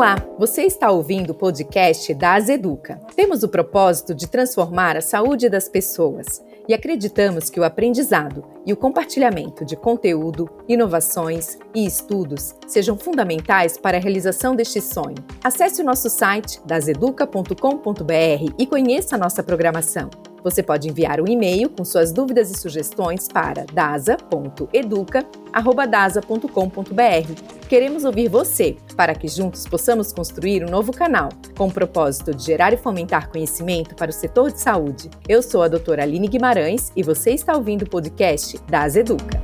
Olá, você está ouvindo o podcast da Azeduca. Temos o propósito de transformar a saúde das pessoas e acreditamos que o aprendizado e o compartilhamento de conteúdo, inovações e estudos sejam fundamentais para a realização deste sonho. Acesse o nosso site dazeduca.com.br e conheça a nossa programação. Você pode enviar um e-mail com suas dúvidas e sugestões para dasa.educa@dasa.com.br. Queremos ouvir você, para que juntos possamos construir um novo canal com o propósito de gerar e fomentar conhecimento para o setor de saúde. Eu sou a doutora Aline Guimarães e você está ouvindo o podcast da Educa.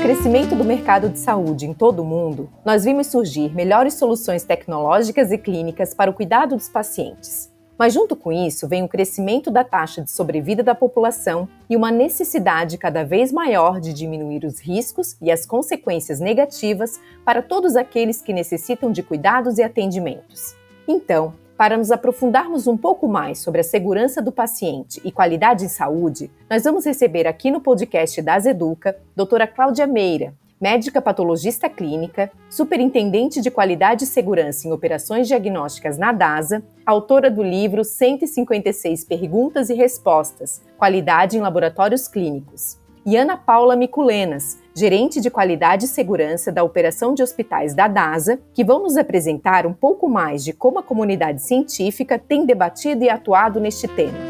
Crescimento do mercado de saúde em todo o mundo, nós vimos surgir melhores soluções tecnológicas e clínicas para o cuidado dos pacientes. Mas, junto com isso, vem o crescimento da taxa de sobrevida da população e uma necessidade cada vez maior de diminuir os riscos e as consequências negativas para todos aqueles que necessitam de cuidados e atendimentos. Então, para nos aprofundarmos um pouco mais sobre a segurança do paciente e qualidade em saúde, nós vamos receber aqui no podcast da Azeduca doutora Cláudia Meira, médica patologista clínica, superintendente de qualidade e segurança em operações diagnósticas na DASA, autora do livro 156 Perguntas e Respostas: Qualidade em Laboratórios Clínicos e Ana Paula Miculenas, gerente de qualidade e segurança da operação de hospitais da DASA, que vão nos apresentar um pouco mais de como a comunidade científica tem debatido e atuado neste tema.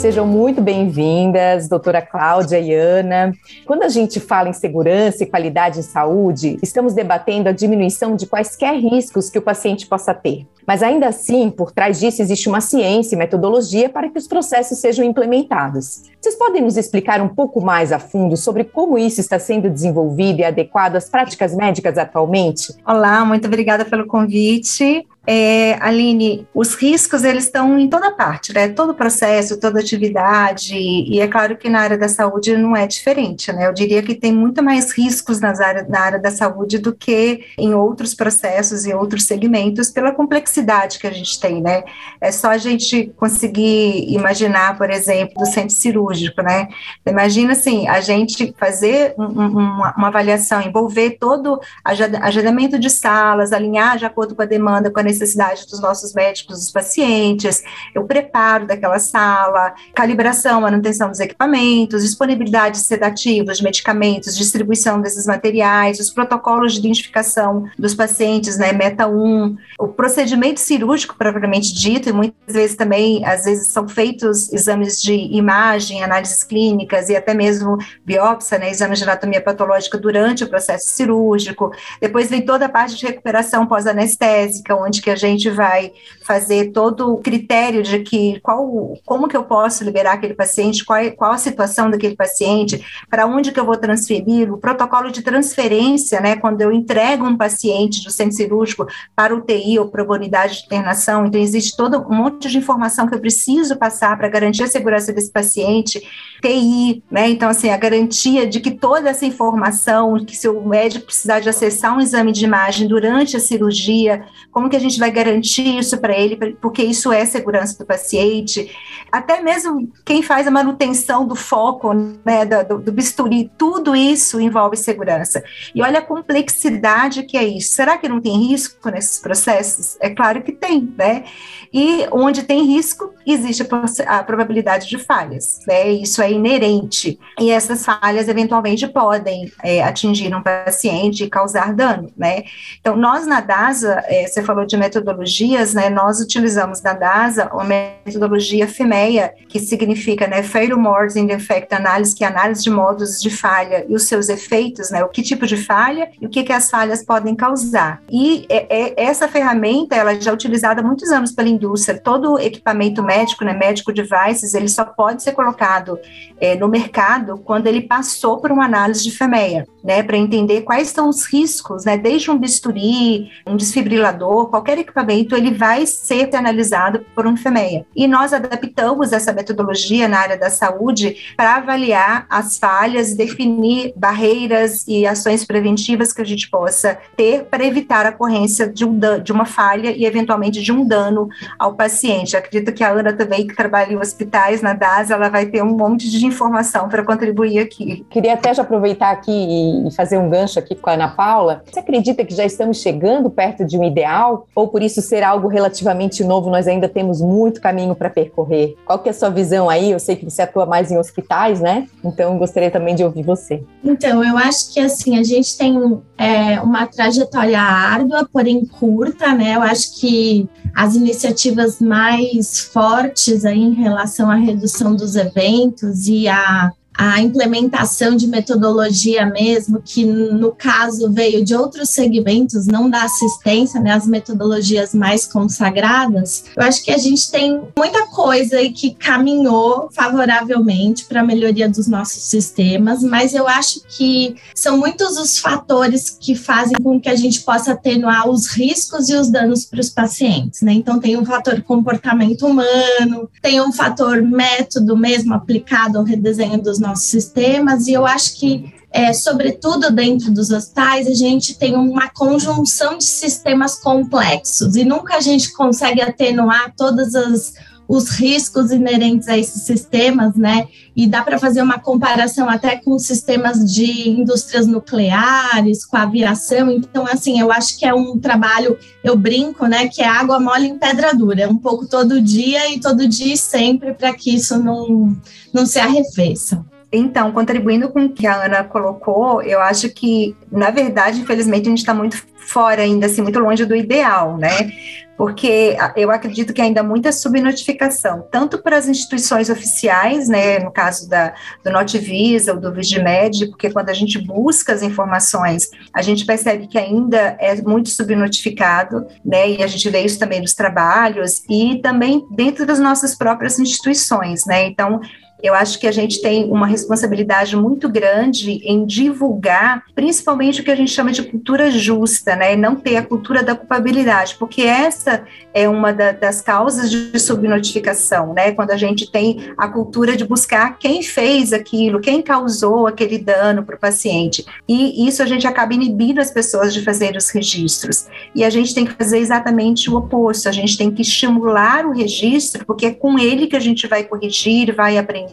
Sejam muito bem-vindas, doutora Cláudia e Ana. Quando a gente fala em segurança e qualidade em saúde, estamos debatendo a diminuição de quaisquer riscos que o paciente possa ter. Mas ainda assim, por trás disso existe uma ciência e metodologia para que os processos sejam implementados. Vocês podem nos explicar um pouco mais a fundo sobre como isso está sendo desenvolvido e adequado às práticas médicas atualmente? Olá, muito obrigada pelo convite. É, Aline, os riscos eles estão em toda parte, né? Todo processo, toda atividade, e é claro que na área da saúde não é diferente, né? Eu diria que tem muito mais riscos nas área, na área da saúde do que em outros processos e outros segmentos, pela complexidade que a gente tem, né? É só a gente conseguir imaginar, por exemplo, do centro cirúrgico, né? Imagina assim, a gente fazer um, uma, uma avaliação, envolver todo agendamento de salas, alinhar de acordo com a demanda, com a necessidade dos nossos médicos, dos pacientes, o preparo daquela sala, calibração, manutenção dos equipamentos, disponibilidade de sedativos, de medicamentos, distribuição desses materiais, os protocolos de identificação dos pacientes, né, meta 1, o procedimento cirúrgico propriamente dito, e muitas vezes também, às vezes são feitos exames de imagem, análises clínicas e até mesmo biópsia, né, exames de anatomia patológica durante o processo cirúrgico. Depois vem toda a parte de recuperação pós-anestésica, onde onde que a gente vai fazer todo o critério de que qual, como que eu posso liberar aquele paciente, qual, qual a situação daquele paciente, para onde que eu vou transferir, o protocolo de transferência, né, quando eu entrego um paciente do centro cirúrgico para UTI ou para unidade de internação, então existe todo um monte de informação que eu preciso passar para garantir a segurança desse paciente, TI, né, então assim, a garantia de que toda essa informação, que se o médico precisar de acessar um exame de imagem durante a cirurgia, como que a gente vai garantir isso para ele, porque isso é segurança do paciente. Até mesmo quem faz a manutenção do foco, né, do, do bisturi, tudo isso envolve segurança. E olha a complexidade que é isso. Será que não tem risco nesses processos? É claro que tem, né? E onde tem risco, existe a probabilidade de falhas, né? Isso é inerente. E essas falhas, eventualmente, podem é, atingir um paciente e causar dano, né? Então, nós na DASA, é, você falou de metodologias, né, nós utilizamos na DASA a metodologia FEMEA, que significa né, Failure Modes in Defect Analysis, que é análise de modos de falha e os seus efeitos, né, o que tipo de falha e o que, que as falhas podem causar. E é, é, essa ferramenta, ela já é utilizada há muitos anos pela indústria, todo equipamento médico, né, médico devices, ele só pode ser colocado é, no mercado quando ele passou por uma análise de FEMEA, né, para entender quais são os riscos, né, desde um bisturi, um desfibrilador, qualquer qualquer equipamento ele vai ser analisado por um FEMEA. E nós adaptamos essa metodologia na área da saúde para avaliar as falhas, definir barreiras e ações preventivas que a gente possa ter para evitar a ocorrência de, um, de uma falha e, eventualmente, de um dano ao paciente. Acredito que a Ana também, que trabalha em hospitais na DAS, ela vai ter um monte de informação para contribuir aqui. Queria até já aproveitar aqui e fazer um gancho aqui com a Ana Paula. Você acredita que já estamos chegando perto de um ideal? Ou por isso ser algo relativamente novo, nós ainda temos muito caminho para percorrer? Qual que é a sua visão aí? Eu sei que você atua mais em hospitais, né? Então, gostaria também de ouvir você. Então, eu acho que, assim, a gente tem é, uma trajetória árdua, porém curta, né? Eu acho que as iniciativas mais fortes aí em relação à redução dos eventos e a a implementação de metodologia mesmo, que no caso veio de outros segmentos, não da assistência, né, as metodologias mais consagradas, eu acho que a gente tem muita coisa aí que caminhou favoravelmente para a melhoria dos nossos sistemas, mas eu acho que são muitos os fatores que fazem com que a gente possa atenuar os riscos e os danos para os pacientes, né? Então tem um fator comportamento humano, tem um fator método mesmo aplicado ao redesenho dos nossos sistemas, e eu acho que, é, sobretudo dentro dos hospitais, a gente tem uma conjunção de sistemas complexos, e nunca a gente consegue atenuar todas as os riscos inerentes a esses sistemas, né? E dá para fazer uma comparação até com sistemas de indústrias nucleares, com a aviação. Então, assim, eu acho que é um trabalho, eu brinco, né? Que é água mole em pedra dura, um pouco todo dia e todo dia e sempre para que isso não, não se arrefeça. Então, contribuindo com o que a Ana colocou, eu acho que, na verdade, infelizmente, a gente está muito fora ainda, assim, muito longe do ideal, né? Porque eu acredito que ainda há muita subnotificação, tanto para as instituições oficiais, né, no caso da, do Notivisa ou do Vigimed, porque quando a gente busca as informações, a gente percebe que ainda é muito subnotificado, né, e a gente vê isso também nos trabalhos, e também dentro das nossas próprias instituições, né, então eu acho que a gente tem uma responsabilidade muito grande em divulgar, principalmente o que a gente chama de cultura justa, né? Não ter a cultura da culpabilidade, porque essa é uma da, das causas de subnotificação, né? Quando a gente tem a cultura de buscar quem fez aquilo, quem causou aquele dano para o paciente. E isso a gente acaba inibindo as pessoas de fazer os registros. E a gente tem que fazer exatamente o oposto, a gente tem que estimular o registro, porque é com ele que a gente vai corrigir, vai aprender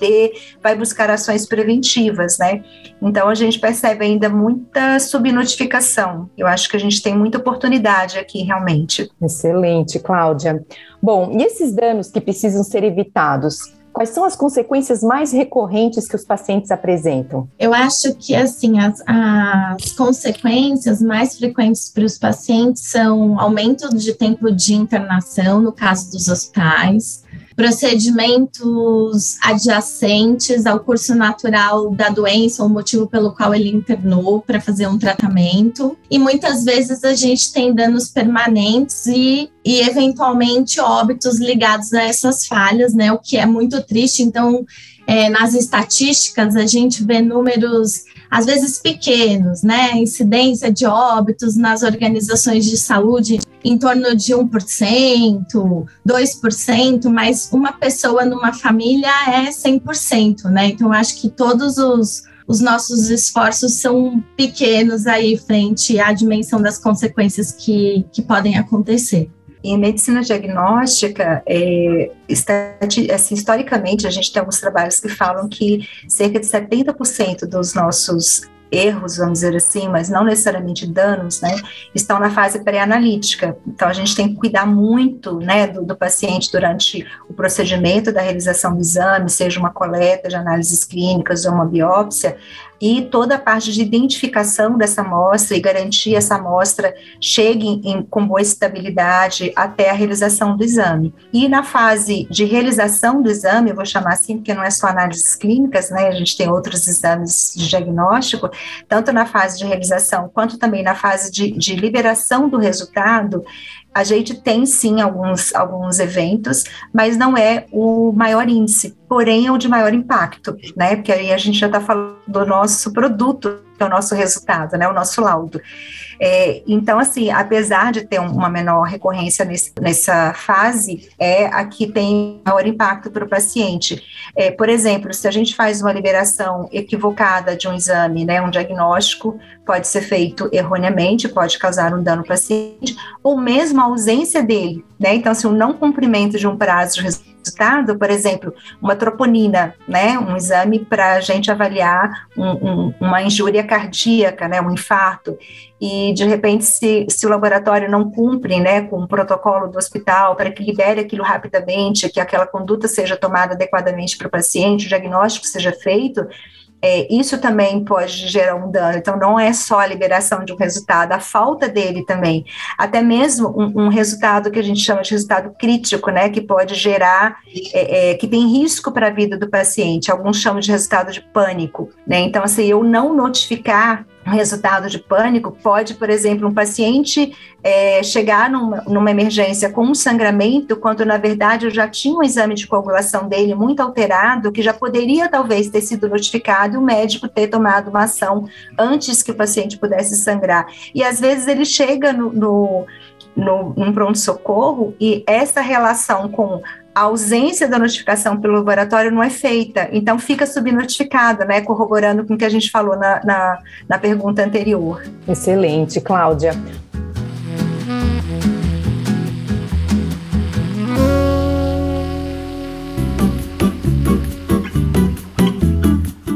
vai buscar ações preventivas, né? Então a gente percebe ainda muita subnotificação. Eu acho que a gente tem muita oportunidade aqui, realmente. Excelente, Cláudia. Bom, e esses danos que precisam ser evitados? Quais são as consequências mais recorrentes que os pacientes apresentam? Eu acho que assim as, as consequências mais frequentes para os pacientes são aumento de tempo de internação no caso dos hospitais, procedimentos adjacentes ao curso natural da doença, o motivo pelo qual ele internou para fazer um tratamento. E muitas vezes a gente tem danos permanentes e, e eventualmente óbitos ligados a essas falhas, né? O que é muito triste. Então, é, nas estatísticas, a gente vê números às vezes pequenos, né? Incidência de óbitos nas organizações de saúde em torno de 1%, 2%, mas uma pessoa numa família é 100%, né? Então, acho que todos os, os nossos esforços são pequenos aí frente à dimensão das consequências que, que podem acontecer. Em medicina diagnóstica, é, assim, historicamente, a gente tem alguns trabalhos que falam que cerca de 70% dos nossos erros, vamos dizer assim, mas não necessariamente danos, né, estão na fase pré-analítica. Então, a gente tem que cuidar muito, né, do, do, paciente durante o procedimento da realização do exame, seja uma coleta de análises clínicas ou uma biópsia, e toda a parte de identificação dessa amostra e garantir essa amostra chegue em, com boa estabilidade até a realização do exame. E na fase de realização do exame, eu vou chamar assim, porque não é só análises clínicas, né, a gente tem outros exames de diagnóstico, tanto na fase de realização quanto também na fase de, de liberação do resultado, a gente tem sim alguns, alguns eventos, mas não é o maior índice, porém é o de maior impacto, né? Porque aí a gente já está falando do nosso produto é o nosso resultado, né, o nosso laudo. É, então, assim, apesar de ter uma menor recorrência nesse, nessa fase, é a que tem maior impacto para o paciente. É, por exemplo, se a gente faz uma liberação equivocada de um exame, né, um diagnóstico, pode ser feito erroneamente, pode causar um dano ao paciente, ou mesmo a ausência dele, né? Então, se assim, o não cumprimento de um prazo de resultado, por exemplo, uma troponina, né, um exame para a gente avaliar um, um, uma injúria cardíaca, né, um infarto, e de repente se, se o laboratório não cumpre, né, com o protocolo do hospital para que libere aquilo rapidamente, que aquela conduta seja tomada adequadamente para o paciente, o diagnóstico seja feito, é, isso também pode gerar um dano. Então, não é só a liberação de um resultado, a falta dele também. Até mesmo um, um resultado que a gente chama de resultado crítico, né, que pode gerar, é, é, que tem risco para a vida do paciente. Alguns chamam de resultado de pânico, né? Então, assim, eu não notificar resultado de pânico, pode, por exemplo, um paciente é, chegar numa, numa, emergência com um sangramento, quando na verdade eu já tinha um exame de coagulação dele muito alterado, que já poderia talvez ter sido notificado e o médico ter tomado uma ação antes que o paciente pudesse sangrar. E às vezes ele chega no, no no, num pronto-socorro e essa relação com a ausência da notificação pelo laboratório não é feita, então fica subnotificada, né, corroborando com o que a gente falou na, na, na pergunta anterior. Excelente, Cláudia.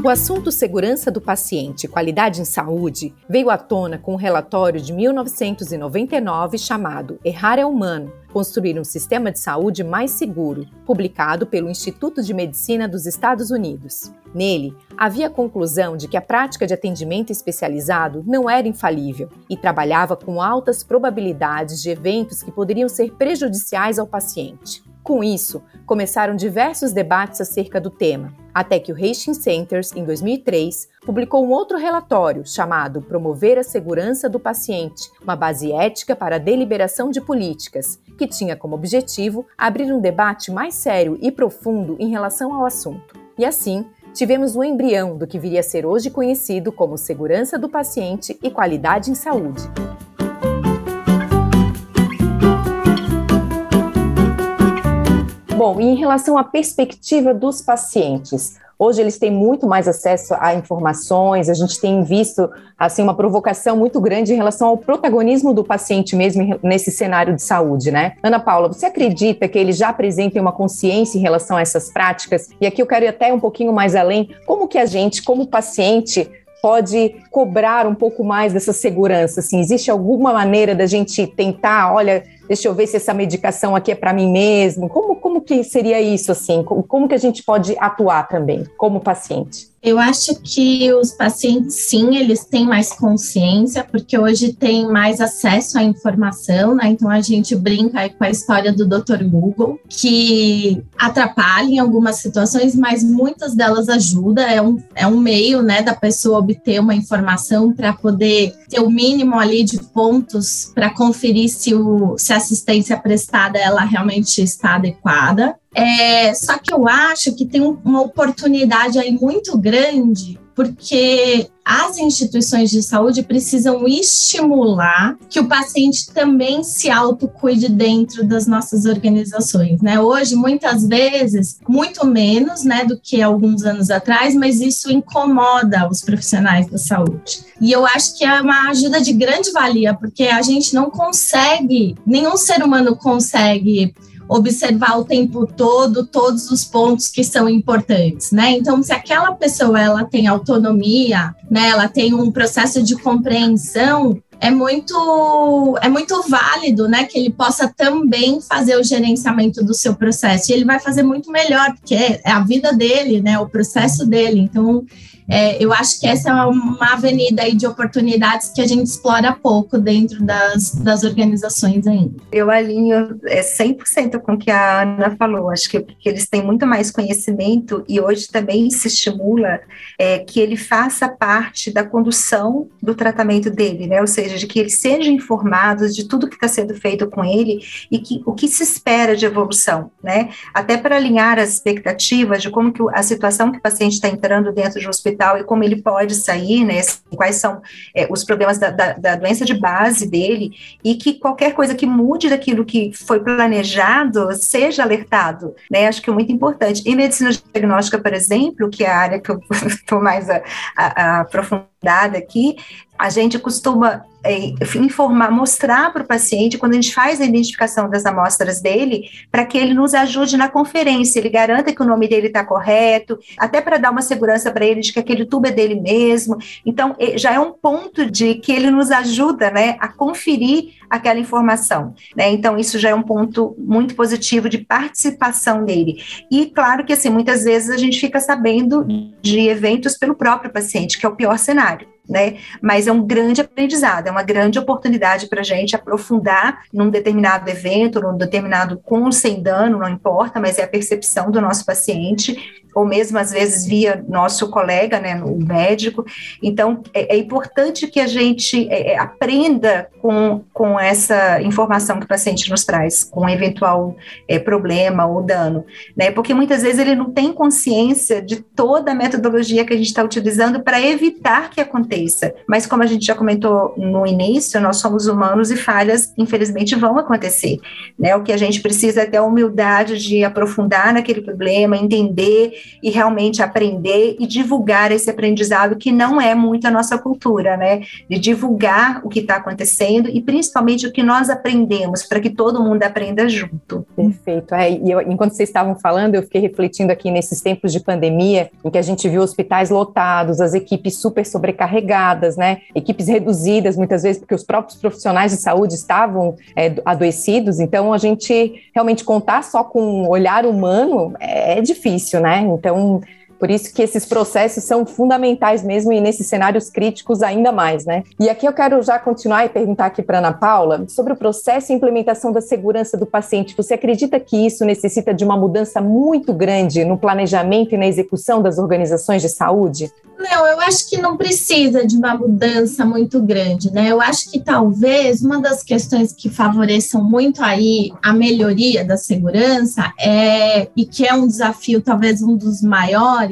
O assunto segurança do paciente e qualidade em saúde veio à tona com um relatório de 1999 chamado Errar é Humano Construir um Sistema de Saúde Mais Seguro, publicado pelo Instituto de Medicina dos Estados Unidos. Nele, havia a conclusão de que a prática de atendimento especializado não era infalível e trabalhava com altas probabilidades de eventos que poderiam ser prejudiciais ao paciente. Com isso, começaram diversos debates acerca do tema, até que o Hastings Centers, em 2003, publicou um outro relatório chamado Promover a Segurança do Paciente, uma base ética para a deliberação de políticas, que tinha como objetivo abrir um debate mais sério e profundo em relação ao assunto. E assim, tivemos o um embrião do que viria a ser hoje conhecido como segurança do paciente e qualidade em saúde. Bom, e em relação à perspectiva dos pacientes, hoje eles têm muito mais acesso a informações, a gente tem visto assim uma provocação muito grande em relação ao protagonismo do paciente mesmo nesse cenário de saúde, né? Ana Paula, você acredita que eles já apresentem uma consciência em relação a essas práticas? E aqui eu quero ir até um pouquinho mais além, como que a gente, como paciente, pode cobrar um pouco mais dessa segurança? Assim, existe alguma maneira da gente tentar, olha, deixa eu ver se essa medicação aqui é para mim mesmo. Como, como que seria isso, assim? Como, que a gente pode atuar também, como paciente? Eu acho que os pacientes, sim, eles têm mais consciência, porque hoje tem mais acesso à informação, né? Então a gente brinca com a história do Dr. Google, que atrapalha em algumas situações, mas muitas delas ajudam. É um, é um meio, né, da pessoa obter uma informação para poder ter o mínimo ali de pontos para conferir se, o, se a assistência prestada ela realmente está adequada. É, só que eu acho que tem uma oportunidade aí muito grande, porque as instituições de saúde precisam estimular que o paciente também se autocuide dentro das nossas organizações, né? Hoje, muitas vezes, muito menos, né, do que alguns anos atrás, mas isso incomoda os profissionais da saúde. E eu acho que é uma ajuda de grande valia, porque a gente não consegue, nenhum ser humano consegue observar o tempo todo todos os pontos que são importantes, né? Então, se aquela pessoa ela tem autonomia, né, ela tem um processo de compreensão, é muito é muito válido, né, que ele possa também fazer o gerenciamento do seu processo. E ele vai fazer muito melhor, porque é a vida dele, né, o processo dele. Então, é, eu acho que essa é uma avenida aí de oportunidades que a gente explora pouco dentro das, das organizações ainda. Eu alinho é, 100% com o que a Ana falou. Acho que, que eles têm muito mais conhecimento e hoje também se estimula é, que ele faça parte da condução do tratamento dele, né? Ou seja, de que ele seja informado de tudo que está sendo feito com ele e que o que se espera de evolução, né? Até para alinhar as expectativas de como que a situação que o paciente está entrando dentro de um hospital e como ele pode sair, né? Assim, quais são é, os problemas da, da, da, doença de base dele e que qualquer coisa que mude daquilo que foi planejado seja alertado, né? Acho que é muito importante. Em medicina diagnóstica, por exemplo, que é a área que eu estou mais a aprofundada aqui, a gente costuma é, informar, mostrar para o paciente, quando a gente faz a identificação das amostras dele, para que ele nos ajude na conferência, ele garanta que o nome dele está correto, até para dar uma segurança para ele de que aquele tubo é dele mesmo. Então, já é um ponto de que ele nos ajuda né, a conferir aquela informação. Né? Então, isso já é um ponto muito positivo de participação dele. E, claro que, assim, muitas vezes a gente fica sabendo de eventos pelo próprio paciente, que é o pior cenário né? Mas é um grande aprendizado, é uma grande oportunidade para a gente aprofundar num determinado evento, num determinado com sem dano, não importa, mas é a percepção do nosso paciente ou mesmo às vezes via nosso colega, né, o médico. Então, é, é importante que a gente é, é, aprenda com, com essa informação que o paciente nos traz, com eventual é, problema ou dano, né, porque muitas vezes ele não tem consciência de toda a metodologia que a gente está utilizando para evitar que aconteça. Mas, como a gente já comentou no início, nós somos humanos e falhas, infelizmente, vão acontecer. Né? O que a gente precisa é ter a humildade de aprofundar naquele problema, entender e realmente aprender e divulgar esse aprendizado que não é muito a nossa cultura, né? De divulgar o que está acontecendo e principalmente o que nós aprendemos, para que todo mundo aprenda junto. Perfeito. É, e eu, enquanto vocês estavam falando, eu fiquei refletindo aqui nesses tempos de pandemia, em que a gente viu hospitais lotados, as equipes super sobrecarregadas, né? Equipes reduzidas, muitas vezes, porque os próprios profissionais de saúde estavam é, adoecidos. Então, a gente realmente contar só com um olhar humano é, é difícil, né? Então, por isso que esses processos são fundamentais mesmo e nesses cenários críticos ainda mais, né? E aqui eu quero já continuar e perguntar aqui para Ana Paula sobre o processo e implementação da segurança do paciente. Você acredita que isso necessita de uma mudança muito grande no planejamento e na execução das organizações de saúde? Não, eu acho que não precisa de uma mudança muito grande, né? Eu acho que talvez uma das questões que favoreçam muito aí a melhoria da segurança é e que é um desafio talvez um dos maiores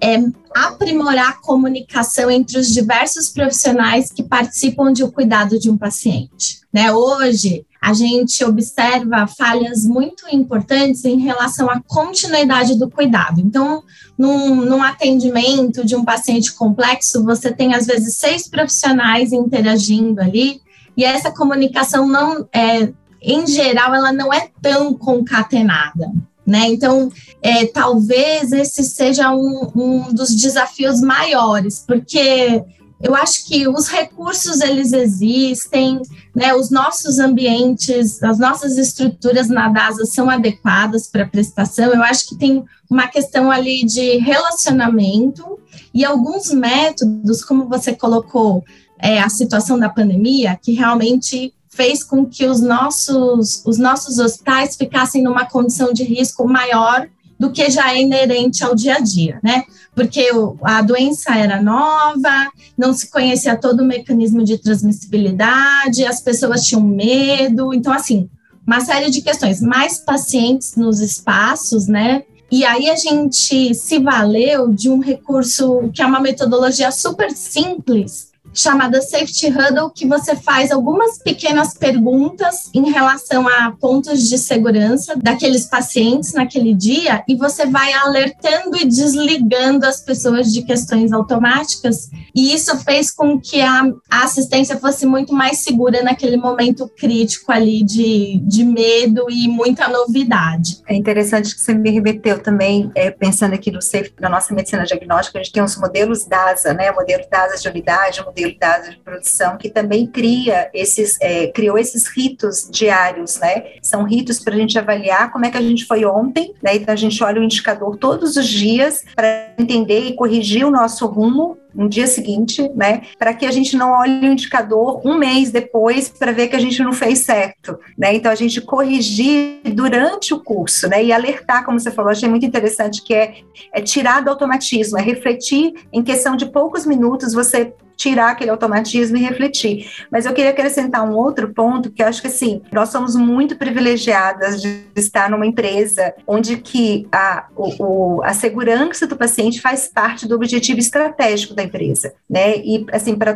é aprimorar a comunicação entre os diversos profissionais que participam de o cuidado de um paciente. Né? Hoje, a gente observa falhas muito importantes em relação à continuidade do cuidado. Então, num, num, atendimento de um paciente complexo, você tem às vezes seis profissionais interagindo ali, e essa comunicação não é, em geral, ela não é tão concatenada. Né? Então, é, talvez esse seja um, um dos desafios maiores, porque eu acho que os recursos eles existem, né? Os nossos ambientes, as nossas estruturas na DASA são adequadas para prestação. Eu acho que tem uma questão ali de relacionamento e alguns métodos, como você colocou, é, a situação da pandemia, que realmente fez com que os nossos, os nossos hospitais ficassem numa condição de risco maior do que já é inerente ao dia a dia, né? Porque a doença era nova, não se conhecia todo o mecanismo de transmissibilidade, as pessoas tinham medo, então, assim, uma série de questões. Mais pacientes nos espaços, né? E aí a gente se valeu de um recurso que é uma metodologia super simples, chamada Safety Huddle, que você faz algumas pequenas perguntas em relação a pontos de segurança daqueles pacientes naquele dia e você vai alertando e desligando as pessoas de questões automáticas. E isso fez com que a, a assistência fosse muito mais segura naquele momento crítico ali de, de medo e muita novidade. É interessante que você me remeteu também, é, pensando aqui no safe, na nossa medicina diagnóstica, a gente tem os modelos DASA, né? O modelo DASA de unidade, o modelo modelo de produção, que também cria esses, é, criou esses ritos diários, né? São ritos para a gente avaliar como é que a gente foi ontem, né? Então a gente olha o indicador todos os dias para entender e corrigir o nosso rumo no dia seguinte, né? Para que a gente não olhe o indicador um mês depois para ver que a gente não fez certo, né? Então a gente corrigir durante o curso, né? E alertar, como você falou, achei muito interessante que é, é tirar do automatismo, é refletir em questão de poucos minutos você tirar aquele automatismo e refletir. Mas eu queria acrescentar um outro ponto, que eu acho que assim, nós somos muito privilegiadas de estar numa empresa onde que a, o, a segurança do paciente faz parte do objetivo estratégico da empresa, né? E assim, para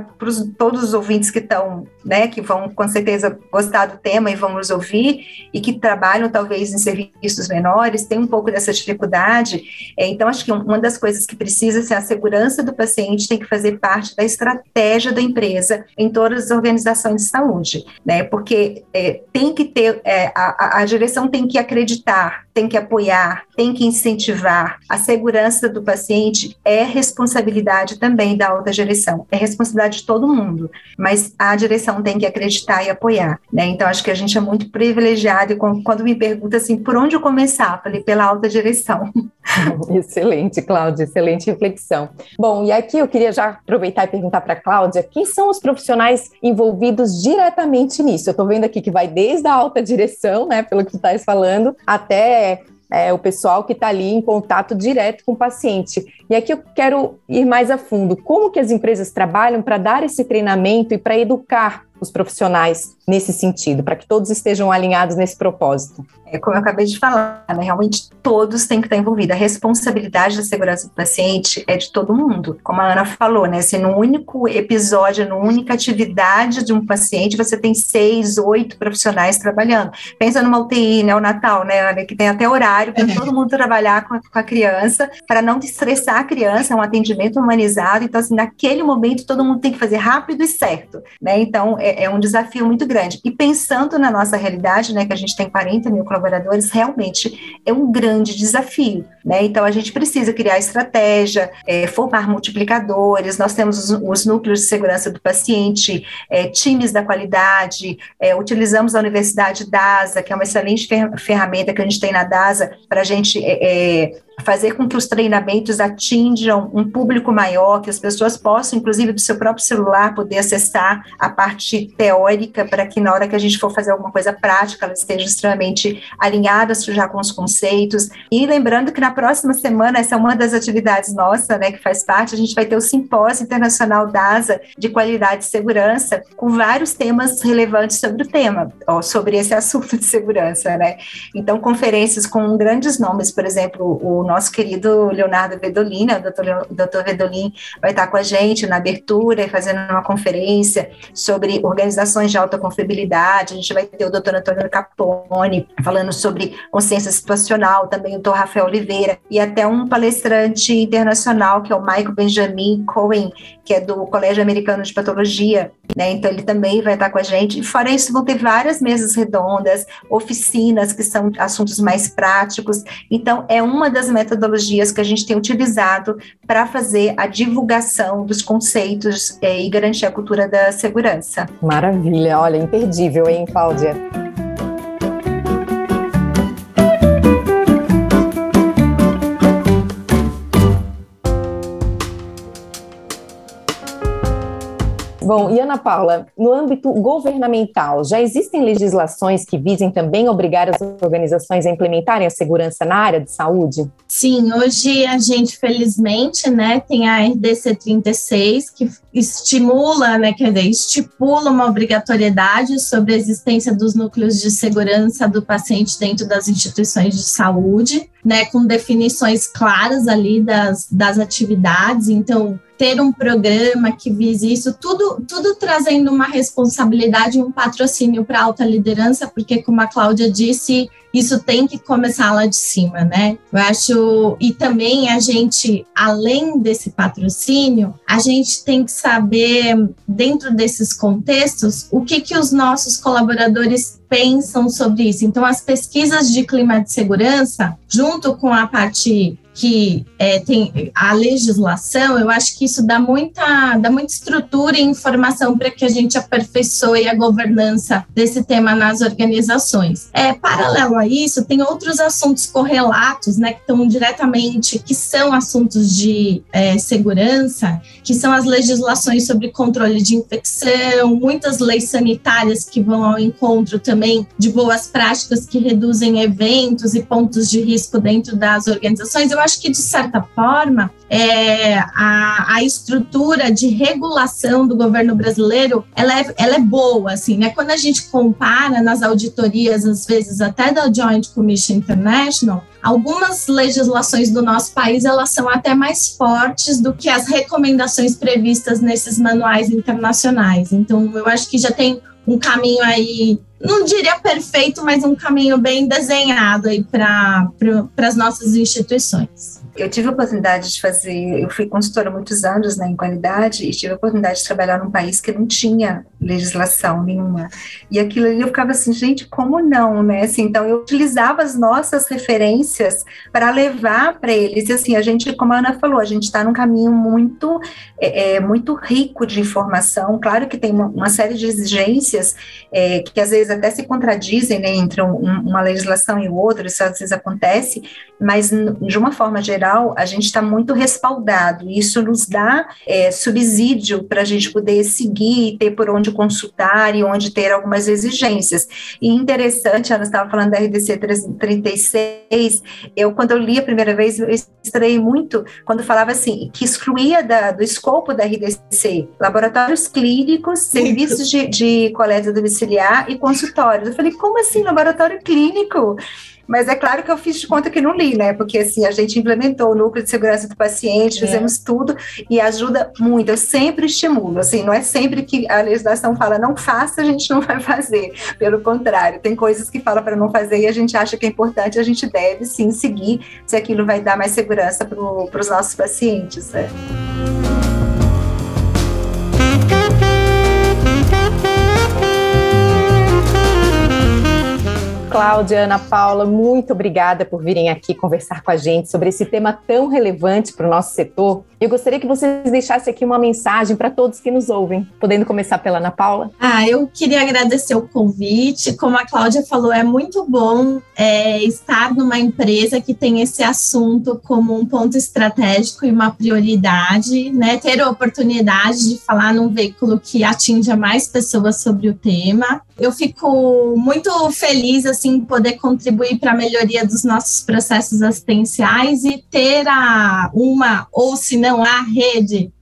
todos os ouvintes que estão, né, que vão com certeza gostar do tema e vão nos ouvir e que trabalham talvez em serviços menores, tem um pouco dessa dificuldade. É, então, acho que uma das coisas que precisa ser a segurança do paciente tem que fazer parte da estratégia da empresa em todas as organizações de saúde, né? Porque é, tem que ter, é, a, a direção tem que acreditar, tem que apoiar, tem que incentivar. A segurança do paciente é responsabilidade também da alta direção, é responsabilidade de todo mundo, mas a direção tem que acreditar e apoiar, né? Então, acho que a gente é muito privilegiado e quando me pergunta assim, por onde eu começar? Falei, pela alta direção. excelente, Cláudia, excelente reflexão. Bom, e aqui eu queria já aproveitar e perguntar para Cláudia, quem são os profissionais envolvidos diretamente nisso? Eu estou vendo aqui que vai desde a alta direção, né, pelo que tu estás falando, até é, o pessoal que está ali em contato direto com o paciente. E aqui eu quero ir mais a fundo. Como que as empresas trabalham para dar esse treinamento e para educar os profissionais nesse sentido, para que todos estejam alinhados nesse propósito? É como eu acabei de falar, né? realmente todos têm que estar envolvidos. A responsabilidade da segurança do paciente é de todo mundo. Como a Ana falou, né? Se no único episódio, numa única atividade de um paciente, você tem seis, oito profissionais trabalhando. Pensa numa UTI neonatal, né, Ana, que tem até horário para todo mundo trabalhar com a, com a criança, para não estressar a criança, é um atendimento humanizado. Então, assim, naquele momento, todo mundo tem que fazer rápido e certo, né? Então, é, é um desafio muito grande. E pensando na nossa realidade, né, que a gente tem 40 mil colaboradores, realmente é um grande desafio. Né? Então, a gente precisa criar estratégia, é, formar multiplicadores, nós temos os, os, núcleos de segurança do paciente, é, times da qualidade, é, utilizamos a Universidade DASA, que é uma excelente ferramenta que a gente tem na DASA para a gente é, é, fazer com que os treinamentos atinjam um público maior, que as pessoas possam, inclusive do seu próprio celular, poder acessar a parte teórica para que na hora que a gente for fazer alguma coisa prática, elas estejam extremamente alinhadas já com os conceitos. E lembrando que na próxima semana, essa é uma das atividades nossa, né, que faz parte, a gente vai ter o Simpósio Internacional DASA de Qualidade e Segurança, com vários temas relevantes sobre o tema, ó, sobre esse assunto de segurança, né. Então, conferências com grandes nomes, por exemplo, o nosso querido Leonardo Vedolin, né, o doutor, doutor Vedolin vai estar com a gente na abertura e fazendo uma conferência sobre organizações de alta confiabilidade, a gente vai ter o doutor Antônio Capone falando sobre consciência situacional, também o doutor Rafael Oliveira, e até um palestrante internacional, que é o Michael Benjamin Cohen, que é do Colégio Americano de Patologia, né, então ele também vai estar com a gente, e fora isso vão ter várias mesas redondas, oficinas que são assuntos mais práticos, então é uma das metodologias que a gente tem utilizado para fazer a divulgação dos conceitos é, e garantir a cultura da segurança. Maravilha, olha, imperdível, hein, Cláudia? Bom, e Ana Paula, no âmbito governamental, já existem legislações que visem também obrigar as organizações a implementarem a segurança na área de saúde? Sim, hoje a gente, felizmente, né, tem a RDC 36, que estimula, né, quer dizer, estipula uma obrigatoriedade sobre a existência dos núcleos de segurança do paciente dentro das instituições de saúde, né, com definições claras ali das, das atividades. Então, ter um programa que vise isso, tudo, tudo trazendo uma responsabilidade um patrocínio para alta liderança, porque, como a Cláudia disse, isso tem que começar lá de cima, né? Eu acho, e também a gente, além desse patrocínio, a gente tem que saber, dentro desses contextos, o que, que os nossos colaboradores pensam sobre isso. Então, as pesquisas de clima de segurança, junto com a parte que é, tem a legislação, eu acho que isso dá muita, dá muita estrutura e informação para que a gente aperfeiçoe a governança desse tema nas organizações. É, paralelo a isso, tem outros assuntos correlatos, né, que estão diretamente, que são assuntos de é, segurança, que são as legislações sobre controle de infecção, muitas leis sanitárias que vão ao encontro também de boas práticas que reduzem eventos e pontos de risco dentro das organizações. Eu acho que, de certa forma, é, a, a estrutura de regulação do governo brasileiro ela é, ela é boa, assim, né? Quando a gente compara nas auditorias, às vezes até da Joint Commission International, algumas legislações do nosso país elas são até mais fortes do que as recomendações previstas nesses manuais internacionais. Então, eu acho que já tem um caminho aí, não diria perfeito, mas um caminho bem desenhado aí para as nossas instituições. Eu tive a oportunidade de fazer, eu fui consultora muitos anos né, em qualidade e tive a oportunidade de trabalhar num país que não tinha legislação nenhuma. E aquilo ali eu ficava assim, gente, como não, né? Assim, então eu utilizava as nossas referências para levar para eles. E assim, a gente, como a Ana falou, a gente está num caminho muito, é, é, muito rico de informação. Claro que tem uma, uma série de exigências é, que às vezes até se contradizem né, entre um, uma legislação e outra, isso às vezes acontece, mas de uma forma geral, geral, a gente está muito respaldado. Isso nos dá é, subsídio para a gente poder seguir e ter por onde consultar e onde ter algumas exigências. E interessante, Ana estava falando da RDC 36, eu, quando eu li a primeira vez, eu estranhei muito quando falava assim, que excluía da, do escopo da RDC laboratórios clínicos, serviços de, de coleta domiciliar e consultórios. Eu falei, como assim laboratório clínico? Mas é claro que eu fiz de conta que não li, né? Porque assim, a gente implementou o núcleo de segurança do paciente, é. fizemos tudo e ajuda muito. Eu sempre estimulo, assim, não é sempre que a legislação fala não faça, a gente não vai fazer. Pelo contrário, tem coisas que fala para não fazer e a gente acha que é importante, a gente deve sim seguir se aquilo vai dar mais segurança para os nossos pacientes. Né? Cláudia, Ana Paula, muito obrigada por virem aqui conversar com a gente sobre esse tema tão relevante para o nosso setor. Eu gostaria que vocês deixassem aqui uma mensagem para todos que nos ouvem, podendo começar pela Ana Paula. Ah, eu queria agradecer o convite. Como a Cláudia falou, é muito bom é, estar numa empresa que tem esse assunto como um ponto estratégico e uma prioridade, né? Ter a oportunidade de falar num veículo que atinja mais pessoas sobre o tema. Eu fico muito feliz assim poder contribuir para a melhoria dos nossos processos assistenciais e ter a uma ou se não a rede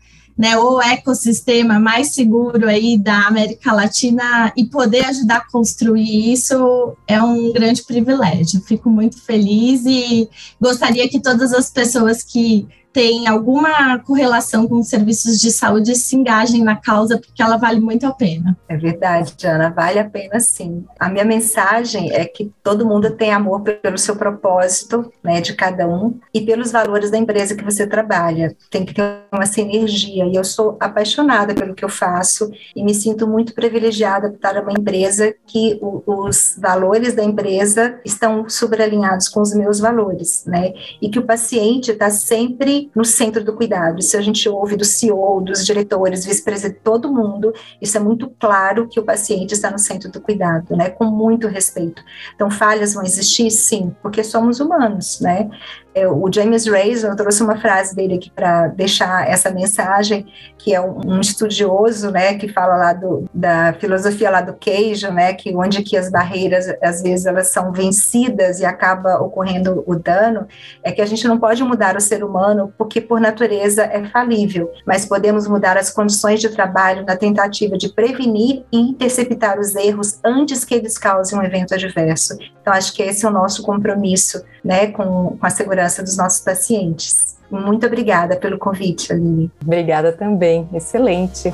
né, o ecossistema mais seguro aí da América Latina e poder ajudar a construir isso é um grande privilégio. Fico muito feliz e gostaria que todas as pessoas que tem alguma correlação com serviços de saúde se engajem na causa, porque ela vale muito a pena. É verdade, Ana, vale a pena sim. A minha mensagem é que todo mundo tem amor pelo seu propósito, né, de cada um, e pelos valores da empresa que você trabalha. Tem que ter uma sinergia, e eu sou apaixonada pelo que eu faço, e me sinto muito privilegiada por estar numa empresa que o, os valores da empresa estão sobrealinhados com os meus valores, né, e que o paciente está sempre no centro do cuidado. Isso a gente ouve do CEO, dos diretores, vice-presidente, todo mundo. Isso é muito claro que o paciente está no centro do cuidado, né? Com muito respeito. Então, falhas vão existir? Sim, porque somos humanos, né? É, o James eu trouxe uma frase dele aqui para deixar essa mensagem, que é um, um, estudioso, né, que fala lá do, da filosofia lá do queijo, né, que onde que as barreiras, às vezes, elas são vencidas e acaba ocorrendo o dano, é que a gente não pode mudar o ser humano porque, por natureza, é falível, mas podemos mudar as condições de trabalho na tentativa de prevenir e interceptar os erros antes que eles causem um evento adverso. Então, acho que esse é o nosso compromisso, né, com, com a segurança segurança dos nossos pacientes. Muito obrigada pelo convite, Aline. Obrigada também, excelente.